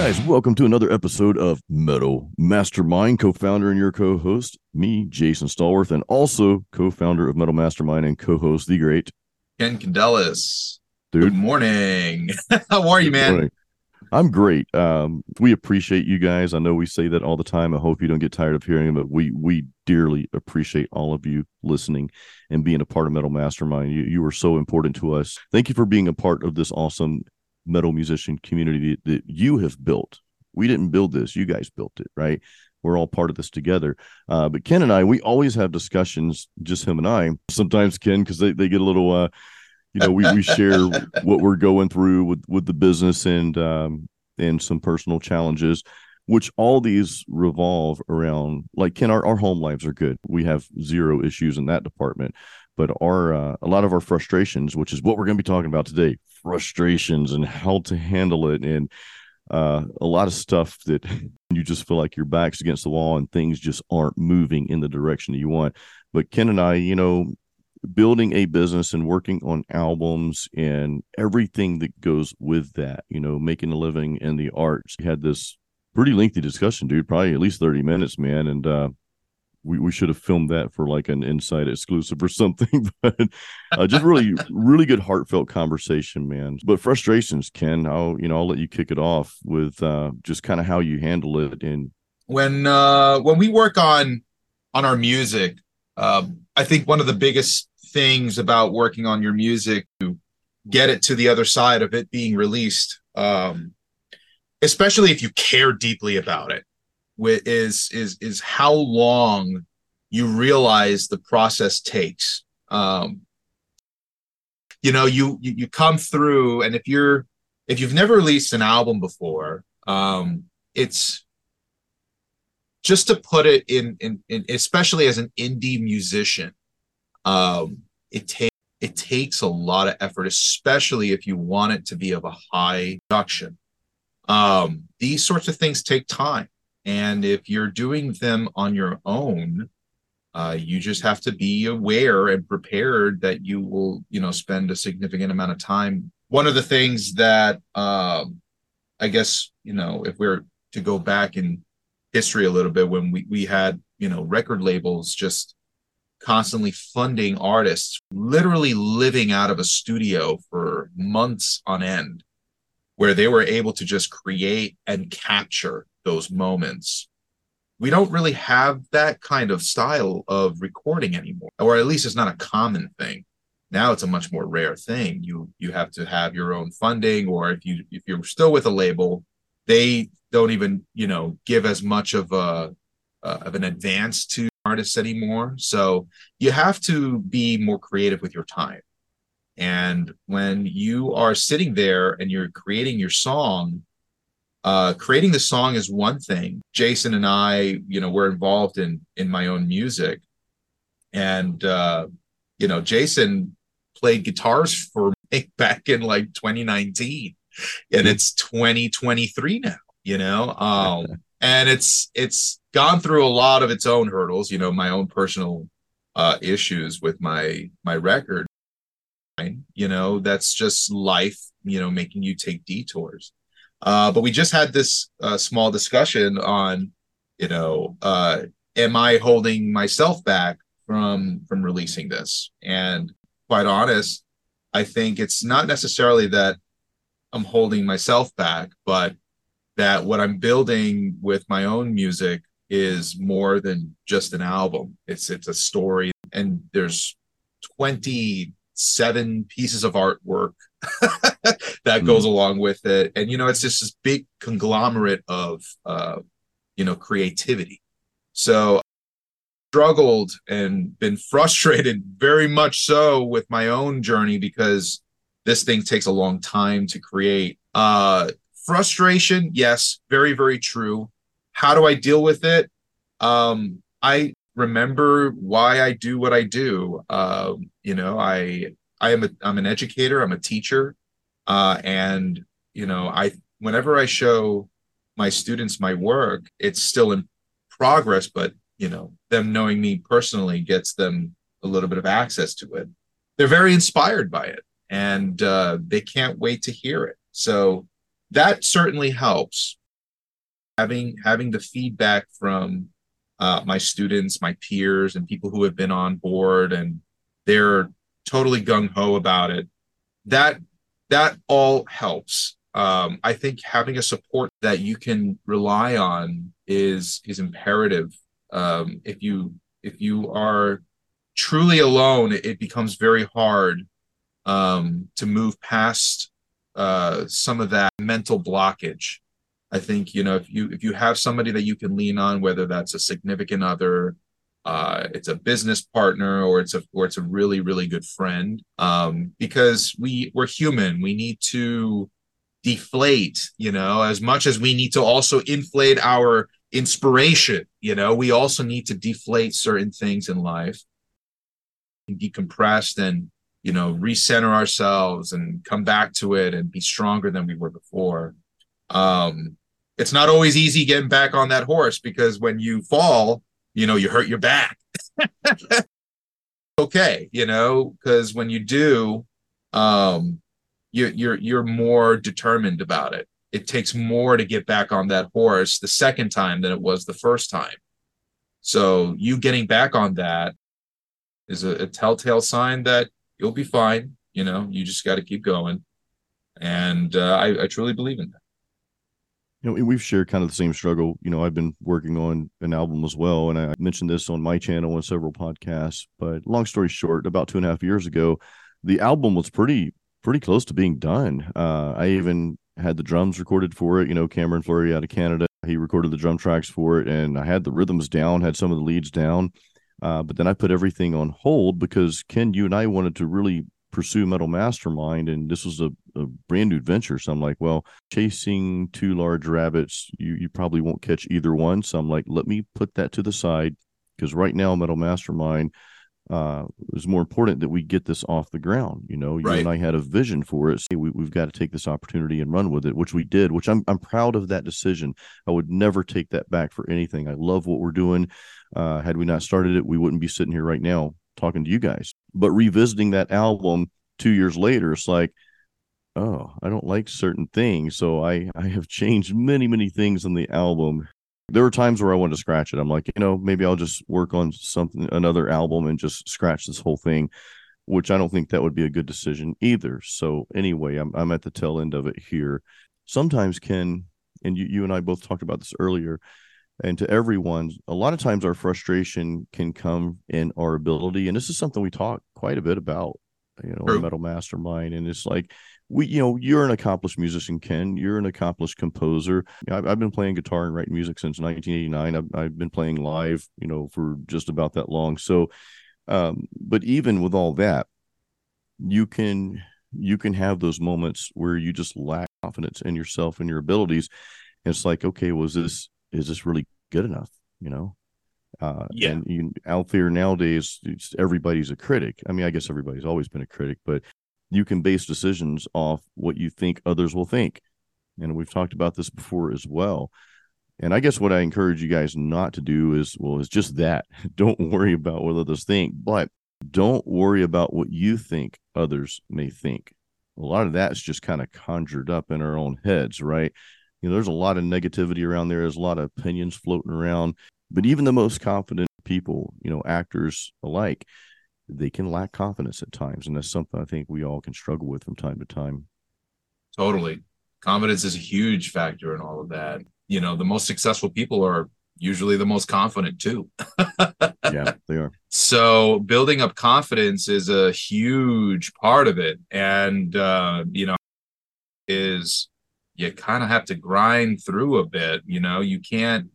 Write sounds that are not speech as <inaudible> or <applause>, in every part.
Guys, welcome to another episode of Metal Mastermind, co founder and your co host, me, Jason Stallworth, and also co founder of Metal Mastermind and co host, the great Ken Candelas. dude. Good morning. <laughs> How are you, man? Morning. I'm great. Um, we appreciate you guys. I know we say that all the time. I hope you don't get tired of hearing it, but we we dearly appreciate all of you listening and being a part of Metal Mastermind. You you are so important to us. Thank you for being a part of this awesome metal musician community that, you have built. We didn't build this; you guys built it, right? We're all part of this together. Uh, but Ken and I, we always have discussions, just him and I. Sometimes Ken, because they, they get a little uh, you know we, we share <laughs> what we're going through with with the business and um and some personal challenges which all these revolve around like ken our, our home lives are good we have zero issues in that department but our uh, a lot of our frustrations which is what we're going to be talking about today frustrations and how to handle it and uh, a lot of stuff that <laughs> you just feel like your back's against the wall and things just aren't moving in the direction that you want but ken and i you know building a business and working on albums and everything that goes with that, you know, making a living in the arts. We had this pretty lengthy discussion, dude, probably at least 30 minutes, man. And uh we, we should have filmed that for like an inside exclusive or something, <laughs> but uh, just really, really good heartfelt conversation, man. But frustrations, Ken, I'll, you know, I'll let you kick it off with uh, just kind of how you handle it. And When uh when we work on on our music, um, I think one of the biggest things about working on your music to get it to the other side of it being released, um, especially if you care deeply about it, is is is how long you realize the process takes. Um, you know, you, you you come through, and if you're if you've never released an album before, um, it's just to put it in, in, in especially as an indie musician, um, it takes it takes a lot of effort, especially if you want it to be of a high production. Um, these sorts of things take time, and if you're doing them on your own, uh, you just have to be aware and prepared that you will, you know, spend a significant amount of time. One of the things that um, I guess you know, if we're to go back in history a little bit, when we we had you know record labels just constantly funding artists, literally living out of a studio for months on end, where they were able to just create and capture those moments. We don't really have that kind of style of recording anymore, or at least it's not a common thing. Now it's a much more rare thing. You you have to have your own funding, or if you if you're still with a label, they don't even you know give as much of a uh, of an advance to artists anymore. So you have to be more creative with your time. And when you are sitting there and you're creating your song, uh, creating the song is one thing. Jason and I, you know, we're involved in in my own music, and uh, you know, Jason played guitars for <laughs> me back in like 2019, and it's 2023 now. You know, um, <laughs> and it's it's gone through a lot of its own hurdles. You know, my own personal uh, issues with my my record. You know, that's just life. You know, making you take detours. Uh, but we just had this uh, small discussion on, you know, uh, am I holding myself back from from releasing this? And quite honest, I think it's not necessarily that I'm holding myself back, but that what I'm building with my own music is more than just an album. It's it's a story, and there's 27 pieces of artwork <laughs> that goes along with it, and you know it's just this big conglomerate of uh, you know creativity. So struggled and been <laughs> frustrated very much so with my own journey because this thing takes a long time to create. Uh, frustration, yes, very very true how do I deal with it? Um, I remember why I do what I do. Um, you know, I I am a I'm an educator. I'm a teacher, uh, and you know, I whenever I show my students my work, it's still in progress, but you know, them knowing me personally gets them a little bit of access to it. They're very inspired by it, and uh, they can't wait to hear it. So that certainly helps having having the feedback from uh, my students, my peers, and people who have been on board, and they're totally gung ho about it. That that all helps. Um, I think having a support that you can rely on is is imperative. Um, if you if you are truly alone, it, becomes very hard um, to move past uh, some of that mental blockage. I think you know if you if you have somebody that you can lean on, whether that's a significant other, uh, it's a business partner, or it's a or it's a really really good friend, um, because we we're human. We need to deflate, you know, as much as we need to also inflate our inspiration. You know, we also need to deflate certain things in life, and decompress, and you know, recenter ourselves and come back to it and be stronger than we were before. Um, it's not always easy getting back on that horse because when you fall, you know, you hurt your back. <laughs> okay, you know, because when you do, um, you, you're you're more determined about it. It takes more to get back on that horse the second time than it was the first time. So you getting back on that is a, a telltale sign that you'll be fine. You know, you just got to keep going, and uh, I, I truly believe in that you know, we've shared kind of the same struggle. You know, I've been working on an album as well, and I mentioned this on my channel and several podcasts. But long story short, about two and a half years ago, the album was pretty pretty close to being done. Uh, I even had the drums recorded for it. You know, Cameron Fleury out of Canada, he recorded the drum tracks for it, and I had the rhythms down, had some of the leads down. Uh, but then I put everything on hold because Ken, you and I wanted to really pursue Metal Mastermind, and this was a, a, brand new venture. So I'm like, well, chasing two large rabbits, you you probably won't catch either one. So I'm like, let me put that to the side because right now Metal Mastermind uh, is more important that we get this off the ground. You know, you right. and I had a vision for it. Say we, we've got to take this opportunity and run with it, which we did. Which I'm I'm proud of that decision. I would never take that back for anything. I love what we're doing. Uh, had we not started it, we wouldn't be sitting here right now talking to you guys. But revisiting that album two years later, it's like, oh, I don't like certain things. So I, I have changed many, many things on the album. There were times where I wanted to scratch it. I'm like, you know, maybe I'll just work on something, another album and just scratch this whole thing, which I don't think that would be a good decision either. So anyway, I'm, I'm at the tail end of it here. Sometimes, Ken, and you, you and I both talked about this earlier, and to everyone, a lot of times our frustration can come in our ability. And this is something we talk quite a bit about, you know, Metal Mastermind. And it's like, we, you know, you're an accomplished musician, Ken. You're an accomplished composer. I've, I've been playing guitar and writing music since 1989. I've, I've been playing live, you know, for just about that long. So, um, but even with all that, you can you can have those moments where you just lack confidence in yourself and your abilities. And it's like, okay, was this is this really good enough? You know, uh, yeah. And you, out there nowadays, everybody's a critic. I mean, I guess everybody's always been a critic, but you can base decisions off what you think others will think. And we've talked about this before as well. And I guess what I encourage you guys not to do is, well, is just that. <laughs> Don't worry about what others think, but don't worry about what you think others may think. A lot of that's just kind of conjured up in our own heads, right? you know, there's a lot of negativity around there. There's a lot of opinions floating around. But even the most confident people, you know, actors alike, they can lack confidence at times. And that's something I think we all can struggle with from time to time. Totally. Confidence is a huge factor in all of that. You know, the most successful people are usually the most confident too. <laughs> yeah, they are. So building up confidence is a huge part of it. And, uh, you know, is you kind of have to grind through a bit. You know, you can't,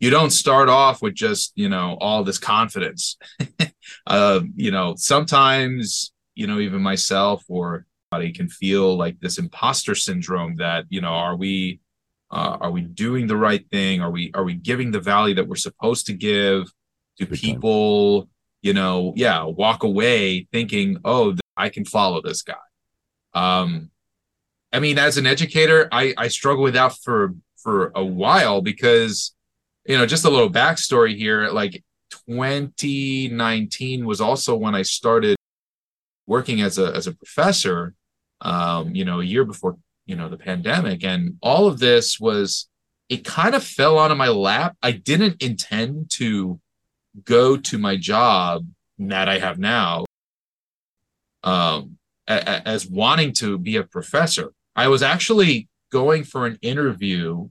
you don't start off with just, you know, all this confidence. <laughs> uh, you know, sometimes, you know, even myself or body can feel like this imposter syndrome that, you know, are we, uh, are we doing the right thing? Are we, are we giving the value that we're supposed to give? Do people, you know, yeah, walk away thinking, oh, I can follow this guy? Um, I mean, as an educator, I, I struggle with that for for a while because, you know, just a little backstory here. Like 2019 was also when I started working as a as a professor. Um, you know, a year before you know the pandemic, and all of this was it kind of fell onto my lap. I didn't intend to go to my job that I have now um, as wanting to be a professor. I was actually going for an interview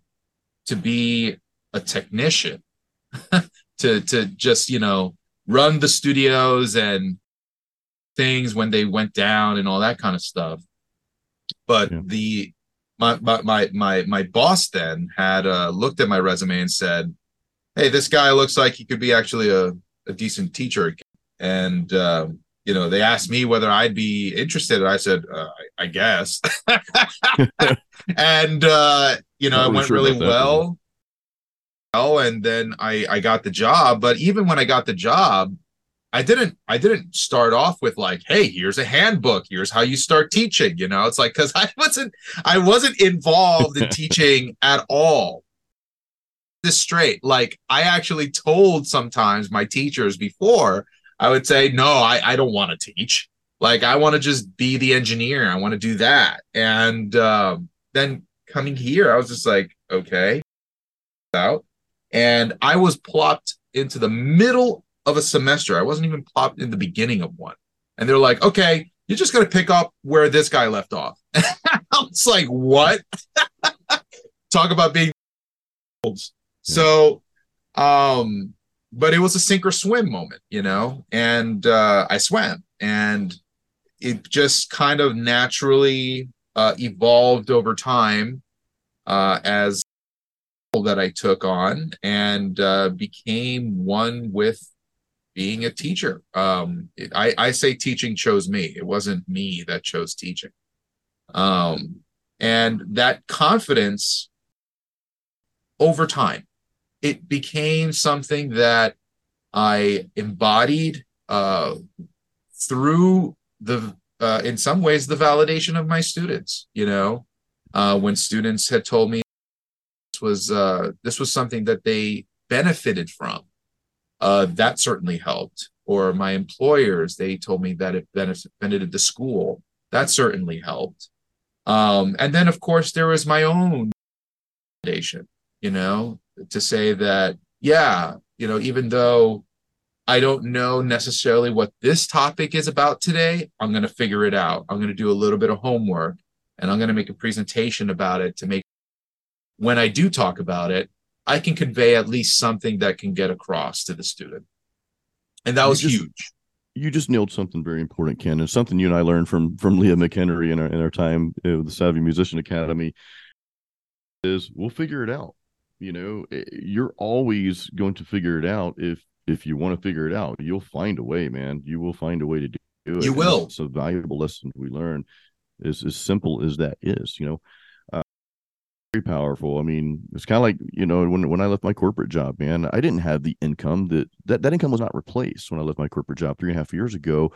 to be a technician, <laughs> to to just you know run the studios and things when they went down and all that kind of stuff. But yeah. the my, my my my boss then had uh, looked at my resume and said, "Hey, this guy looks like he could be actually a, a decent teacher." And uh, you know, they asked me whether I'd be interested. and I said, uh, I, I, guess. <laughs> <laughs> and uh, you know, it went sure really well. Oh, and then I I got the job. But even when I got the job, I didn't I didn't start off with like, hey, here's a handbook, here's how you start teaching, you know. It's like cuz <laughs> I wasn't I wasn't involved in <laughs> teaching at all. This straight. Like I actually told sometimes my teachers before, I would say, "No, I I don't want to teach. Like I want to just be the engineer. I want to do that." And um, then coming here, I was just like, "Okay." Out. And I was plopped into the middle of a semester. I wasn't even plopped in the beginning of one. And they're like, okay, you're just going to pick up where this guy left off. <laughs> it's like, what? <laughs> Talk about being. So, um, but it was a sink or swim moment, you know, and uh, I swam and it just kind of naturally uh, evolved over time uh, as that I took on and uh, became one with being a teacher. Um, I, I say teaching chose me. It wasn't me that chose teaching. Um, and that confidence over time, it became something that I embodied uh, through the, uh, in some ways, the validation of my students. You know, uh, when students had told me was uh, this was something that they benefited from uh, that certainly helped. Or my employers, they told me that it benefited the school. That certainly helped. Um, and then, of course, there was my own foundation, you know, to say that, yeah, you know, even though I don't know necessarily what this topic is about today, I'm going to figure it out. I'm going to do a little bit of homework and I'm going to make a presentation about it to make when I do talk about it, I can convey at least something that can get across to the student. And that you was just, huge. You just nailed something very important, Ken, and something you and I learned from from Leah McHenry in our in our time at the Savvy Musician Academy is we'll figure it out. You know, eh, you're always going to figure it out if if you want to figure it out. You'll find a way, man. You will find a way to do it. You will. It's a valuable lesson we learn. Is as simple as that is. You know, very powerful. I mean, it's kind of like you know when when I left my corporate job, man, I didn't have the income that that that income was not replaced when I left my corporate job three and a half years ago.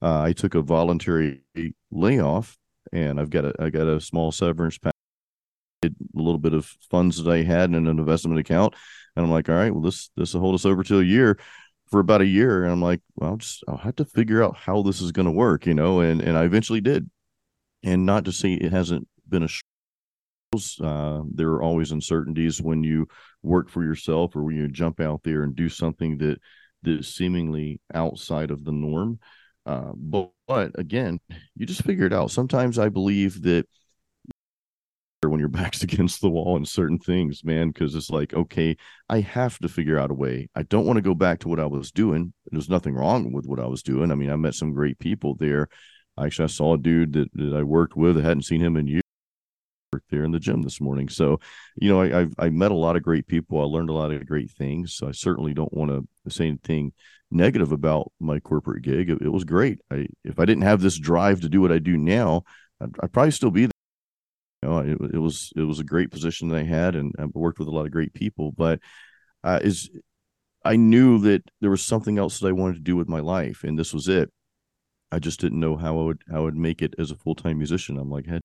Uh, I took a voluntary layoff, and I've got a I got a small severance package, a little bit of funds that I had in an investment account, and I'm like, all right, well this this will hold us over to a year for about a year, and I'm like, well, I'll just I'll have to figure out how this is going to work, you know, and and I eventually did, and not to say it hasn't been a uh, there are always uncertainties when you work for yourself or when you jump out there and do something that that is seemingly outside of the norm. Uh, but, but again, you just figure it out. Sometimes I believe that <laughs> when your back's against the wall in certain things, man, because it's like, okay, I have to figure out a way. I don't want to go back to what I was doing. There's nothing wrong with what I was doing. I mean, I met some great people there. Actually, I saw a dude that, that I worked with. I hadn't seen him in years there in the gym this morning. So, you know, I, I've I met a lot of great people. I learned a lot of great things. So I certainly don't want to say anything negative about my corporate gig. It, it, was great. I if I didn't have this drive to do what I do now, I'd, I'd probably still be there. You know, it, it, was it was a great position that I had, and I worked with a lot of great people. But uh, is I knew that there was something else that I wanted to do with my life, and this was it. I just didn't know how I would how I would make it as a full time musician. I'm like, hey,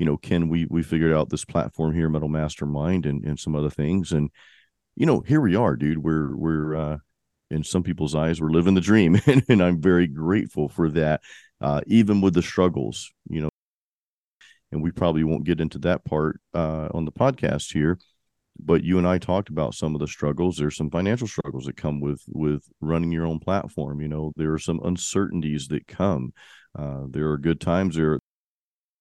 you know, Ken, we we figured out this platform here, Metal Mastermind, and and some other things, and you know, here we are, dude. We're we're uh, in some people's eyes, we're living the dream, <laughs> and, and I'm very grateful for that. Uh, even with the struggles, you know, and we probably won't get into that part uh, on the podcast here but you and I talked about some of the struggles. There's some financial struggles that come with with running your own platform. You know, there are some uncertainties that come. Uh, there are good times. There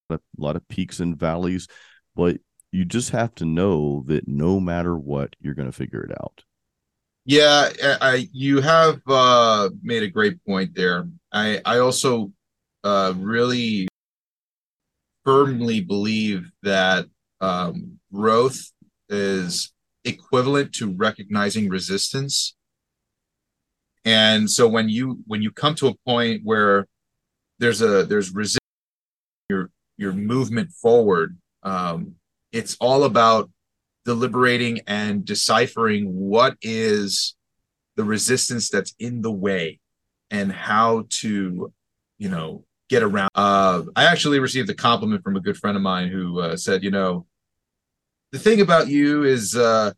a lot of peaks and valleys, but you just have to know that no matter what, you're going to figure it out. Yeah, I, you have uh, made a great point there. I I also uh, really firmly believe that um, growth is equivalent to recognizing resistance and so when you when you come to a point where there's a there's resistance your movement forward um it's all about deliberating and deciphering what is the resistance that's in the way and how to you know get around. Uh i actually received a compliment from a good friend of mine who uh, said you know the thing about you is uh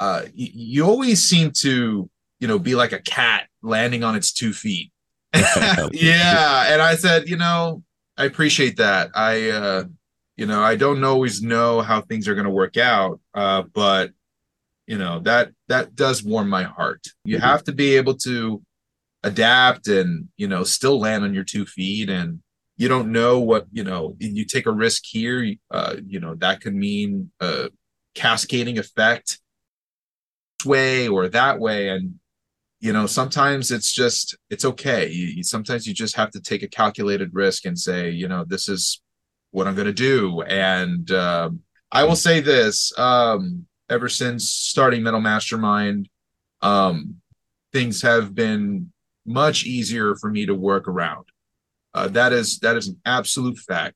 uh you, you always seem to you know be like a cat landing on its two feet. <laughs> Yeah and i said you know i appreciate that i uh you know i don't always know how things are going to work out uh but you know that that does warm my heart you mm-hmm. have to be able to adapt and you know still land on your two feet and you don't know what you know you take a risk here uh you know that could mean a cascading effect this way or that way and you know sometimes it's just it's okay. You, you, sometimes you just have to take a calculated risk and say you know this is what i'm going to do. And um, i will say this um, ever since starting metal mastermind um, things have been much easier for me to work around. Uh, that is that is an absolute fact.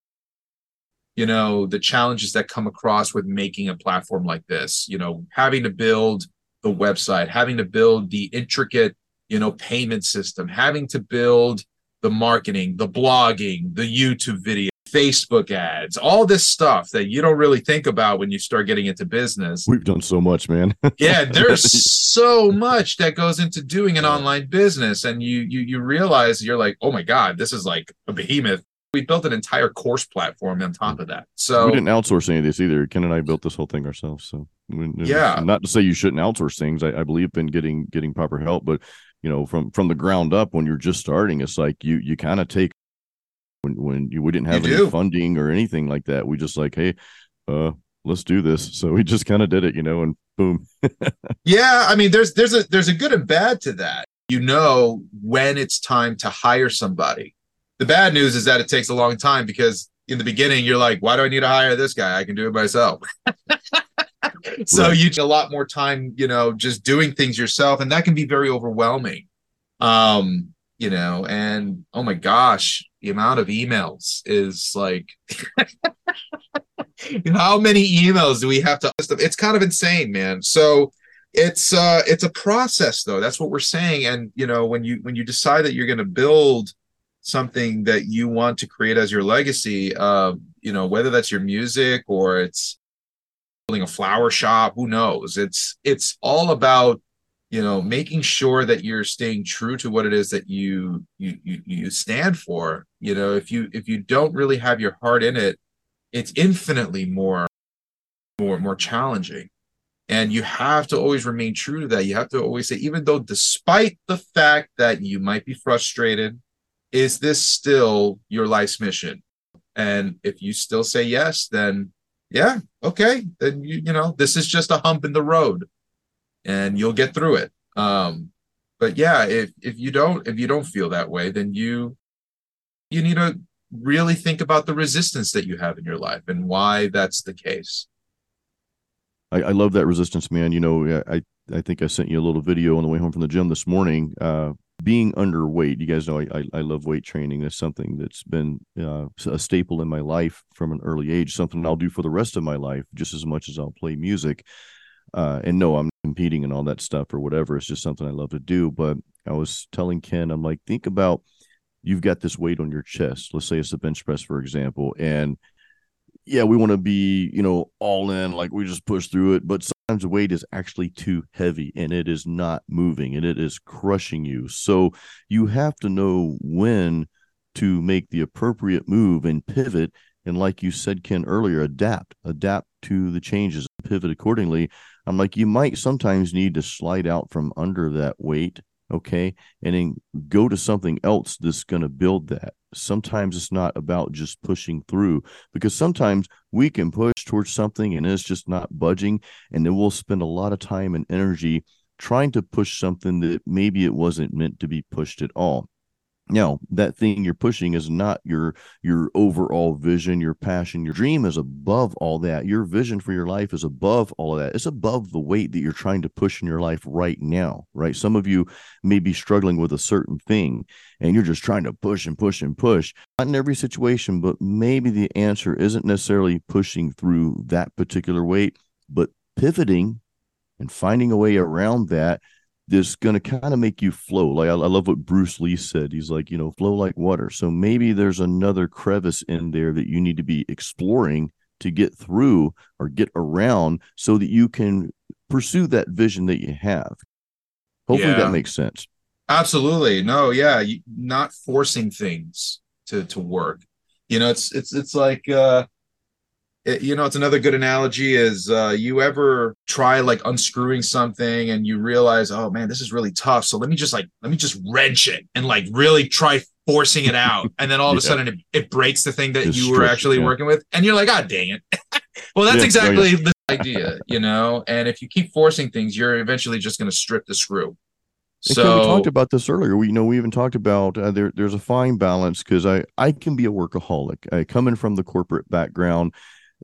You know the challenges that come across with making a platform like this you know having to build the website having to build the intricate you know payment system having to build the marketing the blogging the youtube video facebook ads all this stuff that you don't really think about when you start getting into business. We've done so much man. <laughs> Yeah there's <laughs> so much that goes into doing an online business and you you you realize you're like oh my god this is like a behemoth we built an entire course platform on top of that. So we didn't outsource any of this either. Ken and I built this whole thing ourselves. So yeah, not to say you shouldn't outsource things. I, I, believe in getting getting proper help, but you know, from from the ground up, when you're just starting, it's like you you kind of take when when you we didn't have you any do. funding or anything like that. We just like, hey, uh, let's do this. So we just kind of did it, you know, and boom. <laughs> yeah, I mean, there's there's a there's a good and bad to that. You know when it's time to hire somebody the bad news is that it takes a long time because in the beginning you're like, why do I need to hire this guy? I can do it myself. <laughs> so right. you a lot more time, you know, just doing things yourself, and that can be very overwhelming. Um, you know, and oh my gosh, the amount of emails is like <laughs> how many emails do we have to it's kind of insane man so it's uh it's a process though that's what we're saying and you know when you when you decide that you're going to build something that you want to create as your legacy uh, you know whether that's your music or it's building a flower shop who knows? It's it's all about you know making sure that you're staying true to what it is that you you you, you stand for. You know if you if you don't really have your heart in it it's infinitely more more more challenging. And you have to always remain true to that. You have to always say even though despite the fact that you might be frustrated is this still your life's mission? And if you still say yes, then yeah, okay, then you you know this is just a hump in the road, and you'll get through it. Um, but yeah, if if you don't if you don't feel that way, then you you need to really think about the resistance that you have in your life and why that's the case. I, I love that resistance, man. You know, I I think I sent you a little video on the way home from the gym this morning. Uh, being underweight, you guys know I, I, I love weight training. That's something that's been uh, a staple in my life from an early age. Something I'll do for the rest of my life, just as much as I'll play music. Uh, and no, I'm competing and all that stuff or whatever. It's just something I love to do. But I was telling Ken, I'm like, think about you've got this weight on your chest. Let's say it's the bench press, for example, and yeah, we want to be, you know, all in, like we just push through it. But sometimes weight is actually too heavy and it is not moving and it is crushing you. So you have to know when to make the appropriate move and pivot and like you said ken earlier adapt adapt to the changes pivot accordingly i'm like you might sometimes need to slide out from under that weight okay and then go to something else that's going to build that sometimes it's not about just pushing through because sometimes we can push towards something and it's just not budging and then we'll spend a lot of time and energy trying to push something that maybe it wasn't meant to be pushed at all now that thing you're pushing is not your your overall vision your passion. Your dream is above all that. Your vision for your life is above all of that. It's above the weight that you're trying to push in your life right now right? Some of you may be struggling with a certain thing and you're just trying to push and push and push. Not in every situation but maybe the answer isn't necessarily pushing through that particular weight but pivoting and finding a way around that that's going to kind of make you flow. Like I, I, love what Bruce Lee said. He's like, you know, flow like water. So maybe there's another crevice in there that you need to be exploring to get through or get around so that you can pursue that vision that you have. Hopefully yeah. that makes sense. Absolutely. No, yeah, you, not forcing things to to work. You know, it's it's it's like uh it, you know it's another good analogy is uh, you ever try like unscrewing something and you realize oh man this is really tough so let me just like let me just wrench it and like really try forcing it out <laughs> and then all of yeah. a sudden it, it breaks the thing that it's you were actually yeah. working with and you're like ah oh, dang it <laughs> well that's yeah, exactly the idea you know and if you keep forcing things you're eventually just going to strip the screw so we talked about this earlier. We you know we even talked about uh, there. There's a fine balance because I I can be a workaholic. I coming from the corporate background,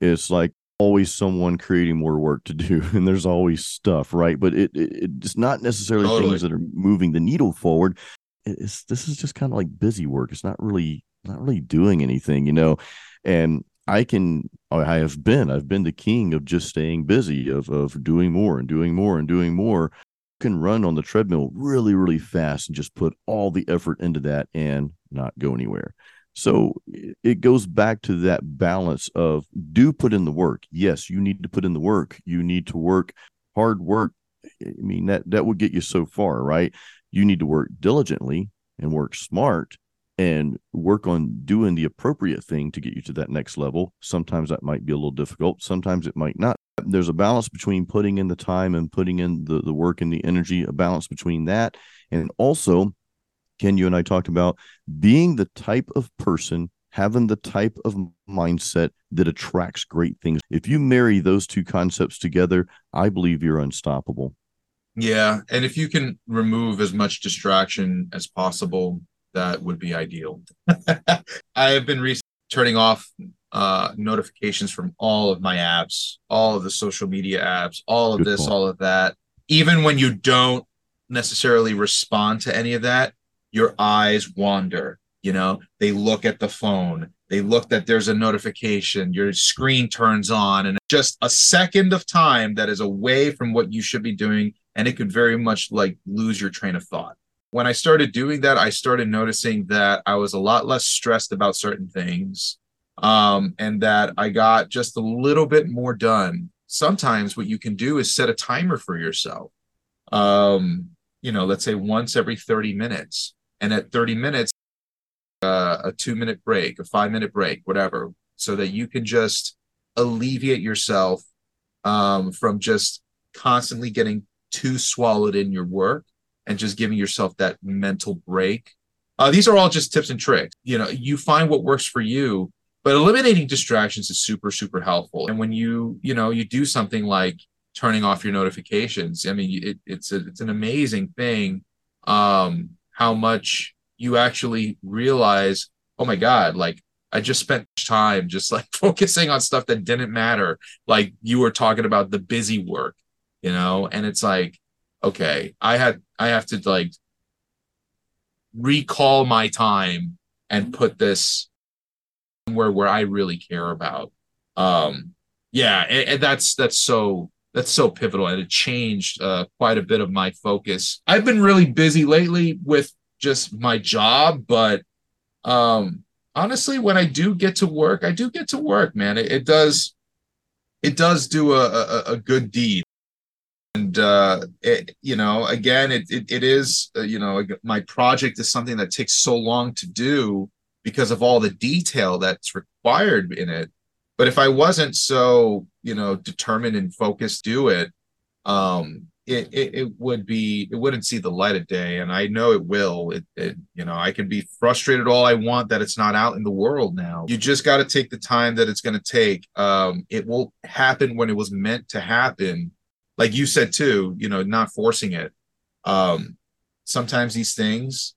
it's like always someone creating more work to do <laughs> and there's always stuff right? But it, it it's not necessarily totally. things that are moving the needle forward. It's this is just kind of like busy work. It's not really not really doing anything you know? And i can i have been i've been the king of just staying busy of of doing more and doing more and doing more. Can run on the treadmill really really fast and just put all the effort into that and not go anywhere so it goes back to that balance of do put in the work. Yes, you need to put in the work. You need to work hard work. I mean that that would get you so far, right? You need to work diligently and work smart and work on doing the appropriate thing to get you to that next level. Sometimes that might be a little difficult, sometimes it might not. There's a balance between putting in the time and putting in the, the work and the energy, a balance between that and also Ken, you and I talked about being the type of person, having the type of mindset that attracts great things. If you marry those two concepts together, I believe you're unstoppable. Yeah. And if you can remove as much distraction as possible, that would be ideal. <laughs> I have been recently turning off uh, notifications from all of my apps, all of the social media apps, all of Good this, point. all of that. Even when you don't necessarily respond to any of that, your eyes wander you know? They look at the phone. They look that there's a notification. Your screen turns on and just a second of time that is away from what you should be doing and it could very much like lose your train of thought. When i started doing that i started noticing that i was a lot less stressed about certain things um, and that i got just a little bit more done. Sometimes what you can do is set a timer for yourself. Um, you know let's say once every 30 minutes and at 30 minutes uh, a two minute break a five minute break whatever so that you can just alleviate yourself um, from just constantly getting too swallowed in your work and just giving yourself that mental break. Uh, these are all just tips and tricks. You know you find what works for you but eliminating distractions is super super helpful. And when you you know you do something like turning off your notifications i mean it, it's a, it's an amazing thing um how much you actually realize, oh my God, like I just spent time just like <laughs> focusing on stuff that didn't matter. Like you were talking about the busy work, you know, and it's like, okay, I had, I have to like recall my time and put this where where I really care about. Um, yeah, and, and that's that's so that's so pivotal and it changed uh, quite a bit of my focus. I've been really busy lately with just my job but um honestly when i do get to work i do get to work man. It, it does it does do a, a, a good deed. And uh it, you know again it, it, it is uh, you know my project is something that takes so long to do because of all the detail that's required in it. But if I wasn't so, you know, determined and focused, do it, um, it, it, it would be it wouldn't see the light of day. And i know it will. It, it you know i can be frustrated all i want that it's not out in the world now. You just got to take the time that it's going to take. Um it will happen when it was meant to happen. Like you said too you know not forcing it. Um sometimes these things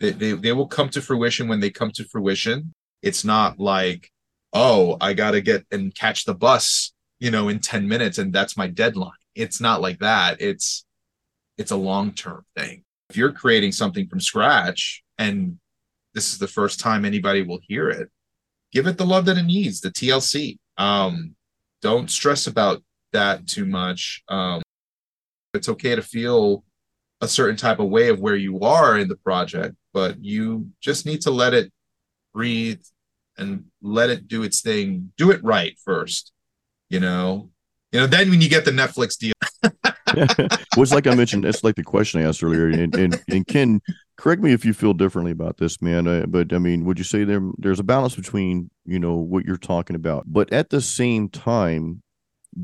they, they, they will come to fruition when they come to fruition. It's not like oh i gotta get and catch the bus you know in 10 minutes and that's my deadline. It's not like that. It's it's a long term thing. If you're creating something from scratch and this is the first time anybody will hear it give it the love that it needs the tlc um don't stress about that too much. Um it's okay to feel a certain type of way of where you are in the project but you just need to let it breathe and let it do its thing do it right first you know you know, then when you get the Netflix deal. <laughs> well, it's like I mentioned, it's like the question I asked earlier. And, and, and Ken, correct me if you feel differently about this, man. Uh, but I mean, would you say there there's a balance between, you know, what you're talking about, but at the same time,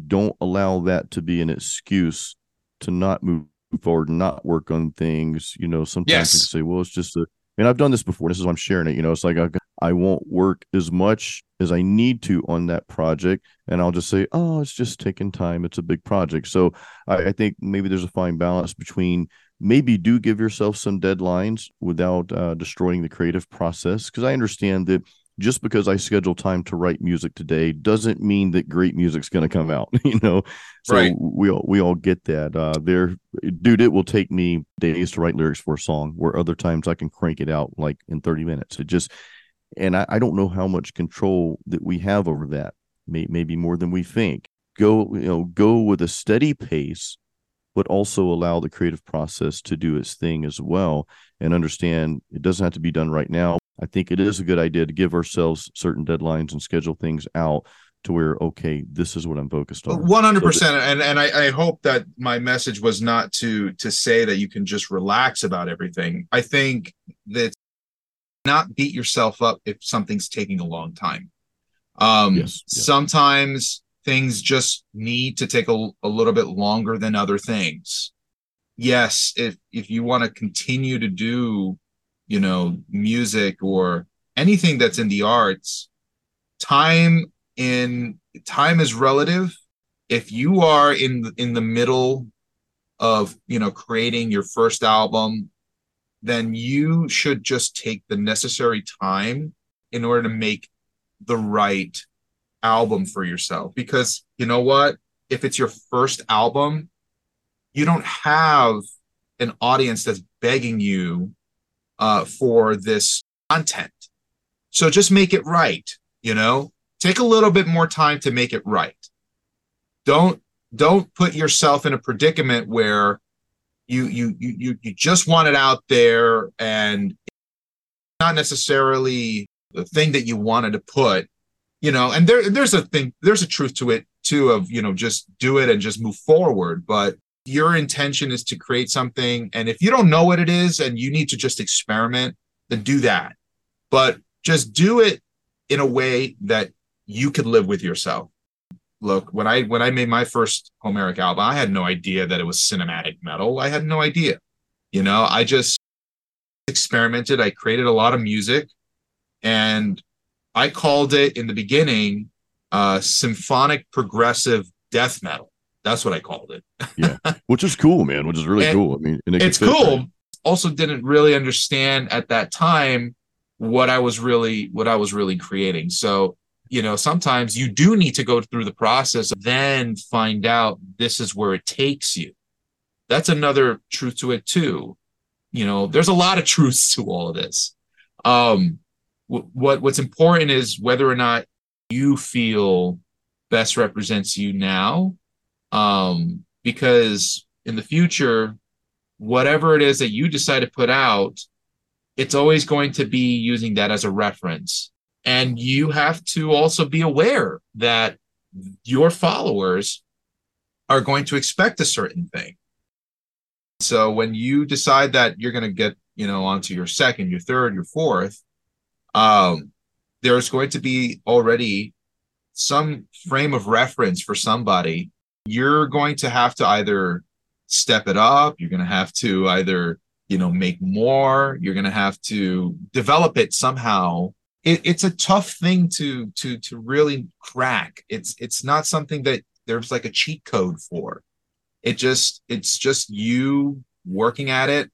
don't allow that to be an excuse to not move forward and not work on things. You know, sometimes yes. you say, well, it's just a, and I've done this before. This is why I'm sharing it. You know, it's like I, I won't work as much as I need to on that project. And I'll just say, oh, it's just taking time. It's a big project. So I, I think maybe there's a fine balance between maybe do give yourself some deadlines without uh, destroying the creative process. Because I understand that just because I schedule time to write music today doesn't mean that great music's going to come out, <laughs> you know. So right. we all we all get that. Uh there dude, it will take me days to write lyrics for a song where other times I can crank it out like in 30 minutes. It just and I, I don't know how much control that we have over that. May, maybe more than we think. Go, you know, go with a steady pace, but also allow the creative process to do its thing as well, and understand it doesn't have to be done right now. I think it is a good idea to give ourselves certain deadlines and schedule things out to where okay this is what i'm focused on 100% so and and I, I hope that my message was not to to say that you can just relax about everything i think that not beat yourself up if something's taking a long time. Um, yes, yes. Sometimes things just need to take a, a little bit longer than other things. Yes, if if you want to continue to do, you know, music or anything that's in the arts, time in time is relative. If you are in in the middle of you know creating your first album then you should just take the necessary time in order to make the right album for yourself. Because you know what? If it's your first album, you don't have an audience that's begging you uh, for this content. So just make it right, you know? Take a little bit more time to make it right. Don't don't put yourself in a predicament where you you you you just want it out there and not necessarily the thing that you wanted to put you know and there there's a thing there's a truth to it too of you know just do it and just move forward but your intention is to create something and if you don't know what it is and you need to just experiment then do that. But just do it in a way that you could live with yourself. Look when i when i made my first homeric album i had no idea that it was cinematic metal. I had no idea. You know i just experimented. I created a lot of music and i called it in the beginning uh symphonic progressive death metal that's what i called it. Yeah. <laughs> Which is cool man which is really and cool. I mean it it's cool. right. also didn't really understand at that time what i was really what i was really creating. So you know sometimes you do need to go through the process then find out this is where it takes you. That's another truth to it too. You know there's a lot of <laughs> truths to all of this. Um what what's important is whether or not you feel best represents you now um because in the future whatever it is that you decide to put out it's always going to be using that as a reference and you have to also be aware that your followers are going to expect a certain thing. So when you decide that you're going to get, you know, onto your second, your third, your fourth, um, there's going to be already some frame of reference for somebody. You're going to have to either step it up, you're going to have to either, you know, make more, you're going to have to develop it somehow. It, it's a tough thing to to to really crack. It's it's not something that there's like a cheat code for. It just it's just you working at it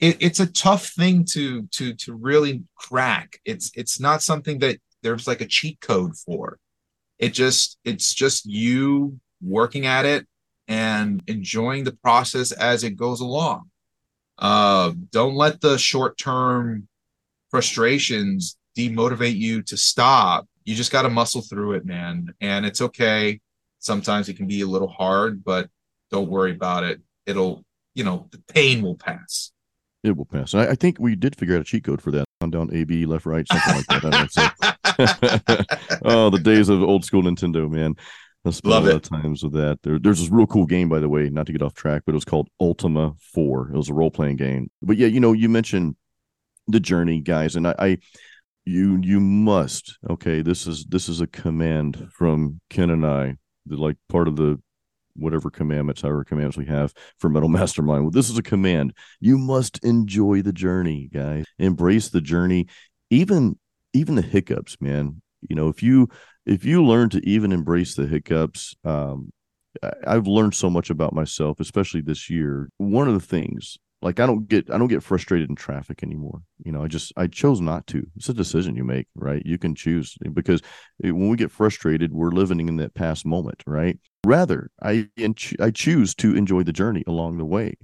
it, it's a tough thing to to to really crack. It's it's not something that there's like a cheat code for. It just it's just you working at it and enjoying the process as it goes along. Uh, don't let the short term frustrations demotivate you to stop. You just got to muscle through it, man. And it's okay. Sometimes it can be a little hard, but don't worry about it. It'll, you know, the pain will pass. It will pass. I, I, think we did figure out a cheat code for that. On down A B left right something like that. <laughs> Oh, the days of old school Nintendo, man. I spent Love a lot it. of times with that. There, there's this real cool game, by the way, not to get off track, but it was called Ultima Four. It was a role playing game. But yeah, you know, you mentioned the journey, guys, and I, I you you must okay. This is this is a command from Ken and I, the, like part of the whatever commandments, however commandments we have for Metal <laughs> Mastermind. Well, this is a command. You must enjoy the journey, guys. Embrace the journey, even even the hiccups, man. You know, if you if you learn to even embrace the hiccups, um, I've learned so much about myself, especially this year. One of the things like I don't get I don't get frustrated in traffic anymore. You know, I just I chose not to. It's a decision you make, right? You can choose because when we get frustrated, we're living in that past moment, right? Rather, I I choose to enjoy the journey along the way.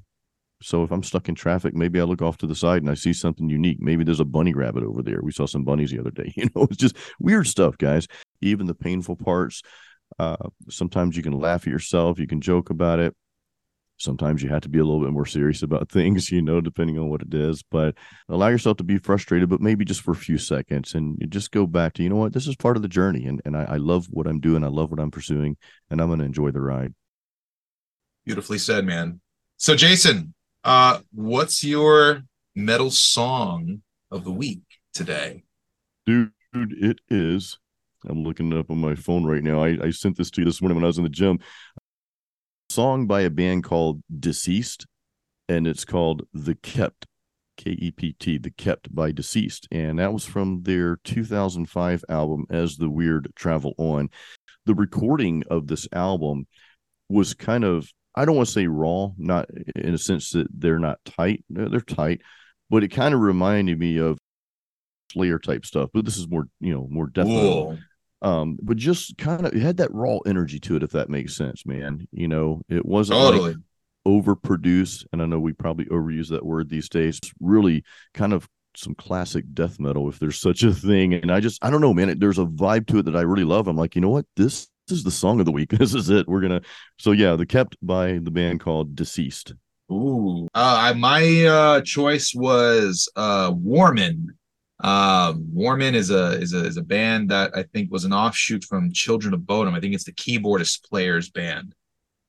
So if I'm stuck in traffic, maybe I look off to the side and I see something unique. Maybe there's a bunny rabbit over there. We saw some bunnies the other day. <laughs> You know, it's just weird stuff, guys. Even the painful parts. Uh, sometimes you can laugh at yourself. You can joke about it sometimes you have to be a little bit more serious about <laughs> things, you know, depending on what it is. But allow yourself to be frustrated, but maybe just for a few seconds and just go back to, you know what, this is part of the journey. And, and I, I love what I'm doing. I love what I'm pursuing, and I'm going to enjoy the ride. Beautifully said, man. So, Jason, uh, what's your metal song of the week today? Dude, it is. I'm looking up on my phone right now. I, I sent this to you this morning when I was in the gym song by a band called Deceased, and it's called The Kept, K E P T, The Kept by Deceased. And that was from their 2005 album, As the Weird Travel On. The recording of this album was kind of, I don't want to say raw, not in a sense that they're not tight, they're tight, but it kind of reminded me of Slayer type stuff. But this is more, you know, more death metal. Um but just kind of it had that raw energy to it if that makes sense man you know? It wasn't totally. like overproduced and i know we probably overuse that word these days really kind of some classic death metal if there's such a thing and i just i don't know man it, there's a vibe to it that i really love. I'm like you know what? This, this is the song of the week <laughs> this is it we're gonna so yeah the kept by the band called deceased ooh uh my uh choice was uh warmen um, Warmen is a is a is a band that I think was an offshoot from Children of Bodom. I think it's the keyboardist players band,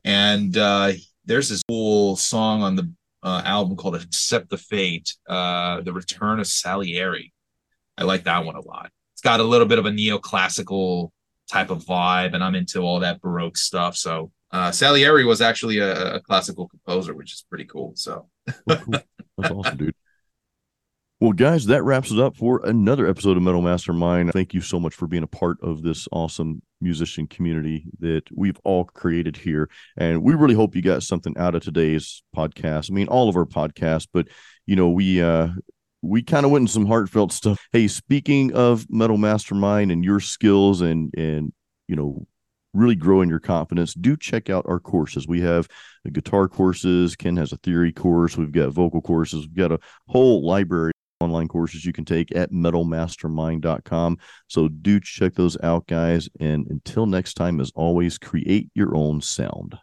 and uh, there's this cool song on the uh, album called "Accept the Fact," uh, "The Return of Salieri." I like that one a lot. It's got a little bit of a neoclassical type of vibe, and I'm into all that Baroque stuff. So uh, Salieri was actually a, a classical composer, which is pretty cool. So that's awesome, dude. Well, guys, that wraps it up for another episode of Metal Mastermind. Thank you so much for being a part of this awesome musician community that we've all created here. And we really hope you got something out of today's podcast. I mean, all of our podcasts, but you know, we uh we kind of went in some heartfelt stuff. Hey, speaking of Metal Mastermind and your skills and and you know really growing your confidence, do check out our courses. We have uh, guitar courses. Ken has a theory course. We've got vocal courses. We've got a whole library of online courses you can take at metalmastermind.com. So do check those out, guys. And until next time, as always, create your own sound.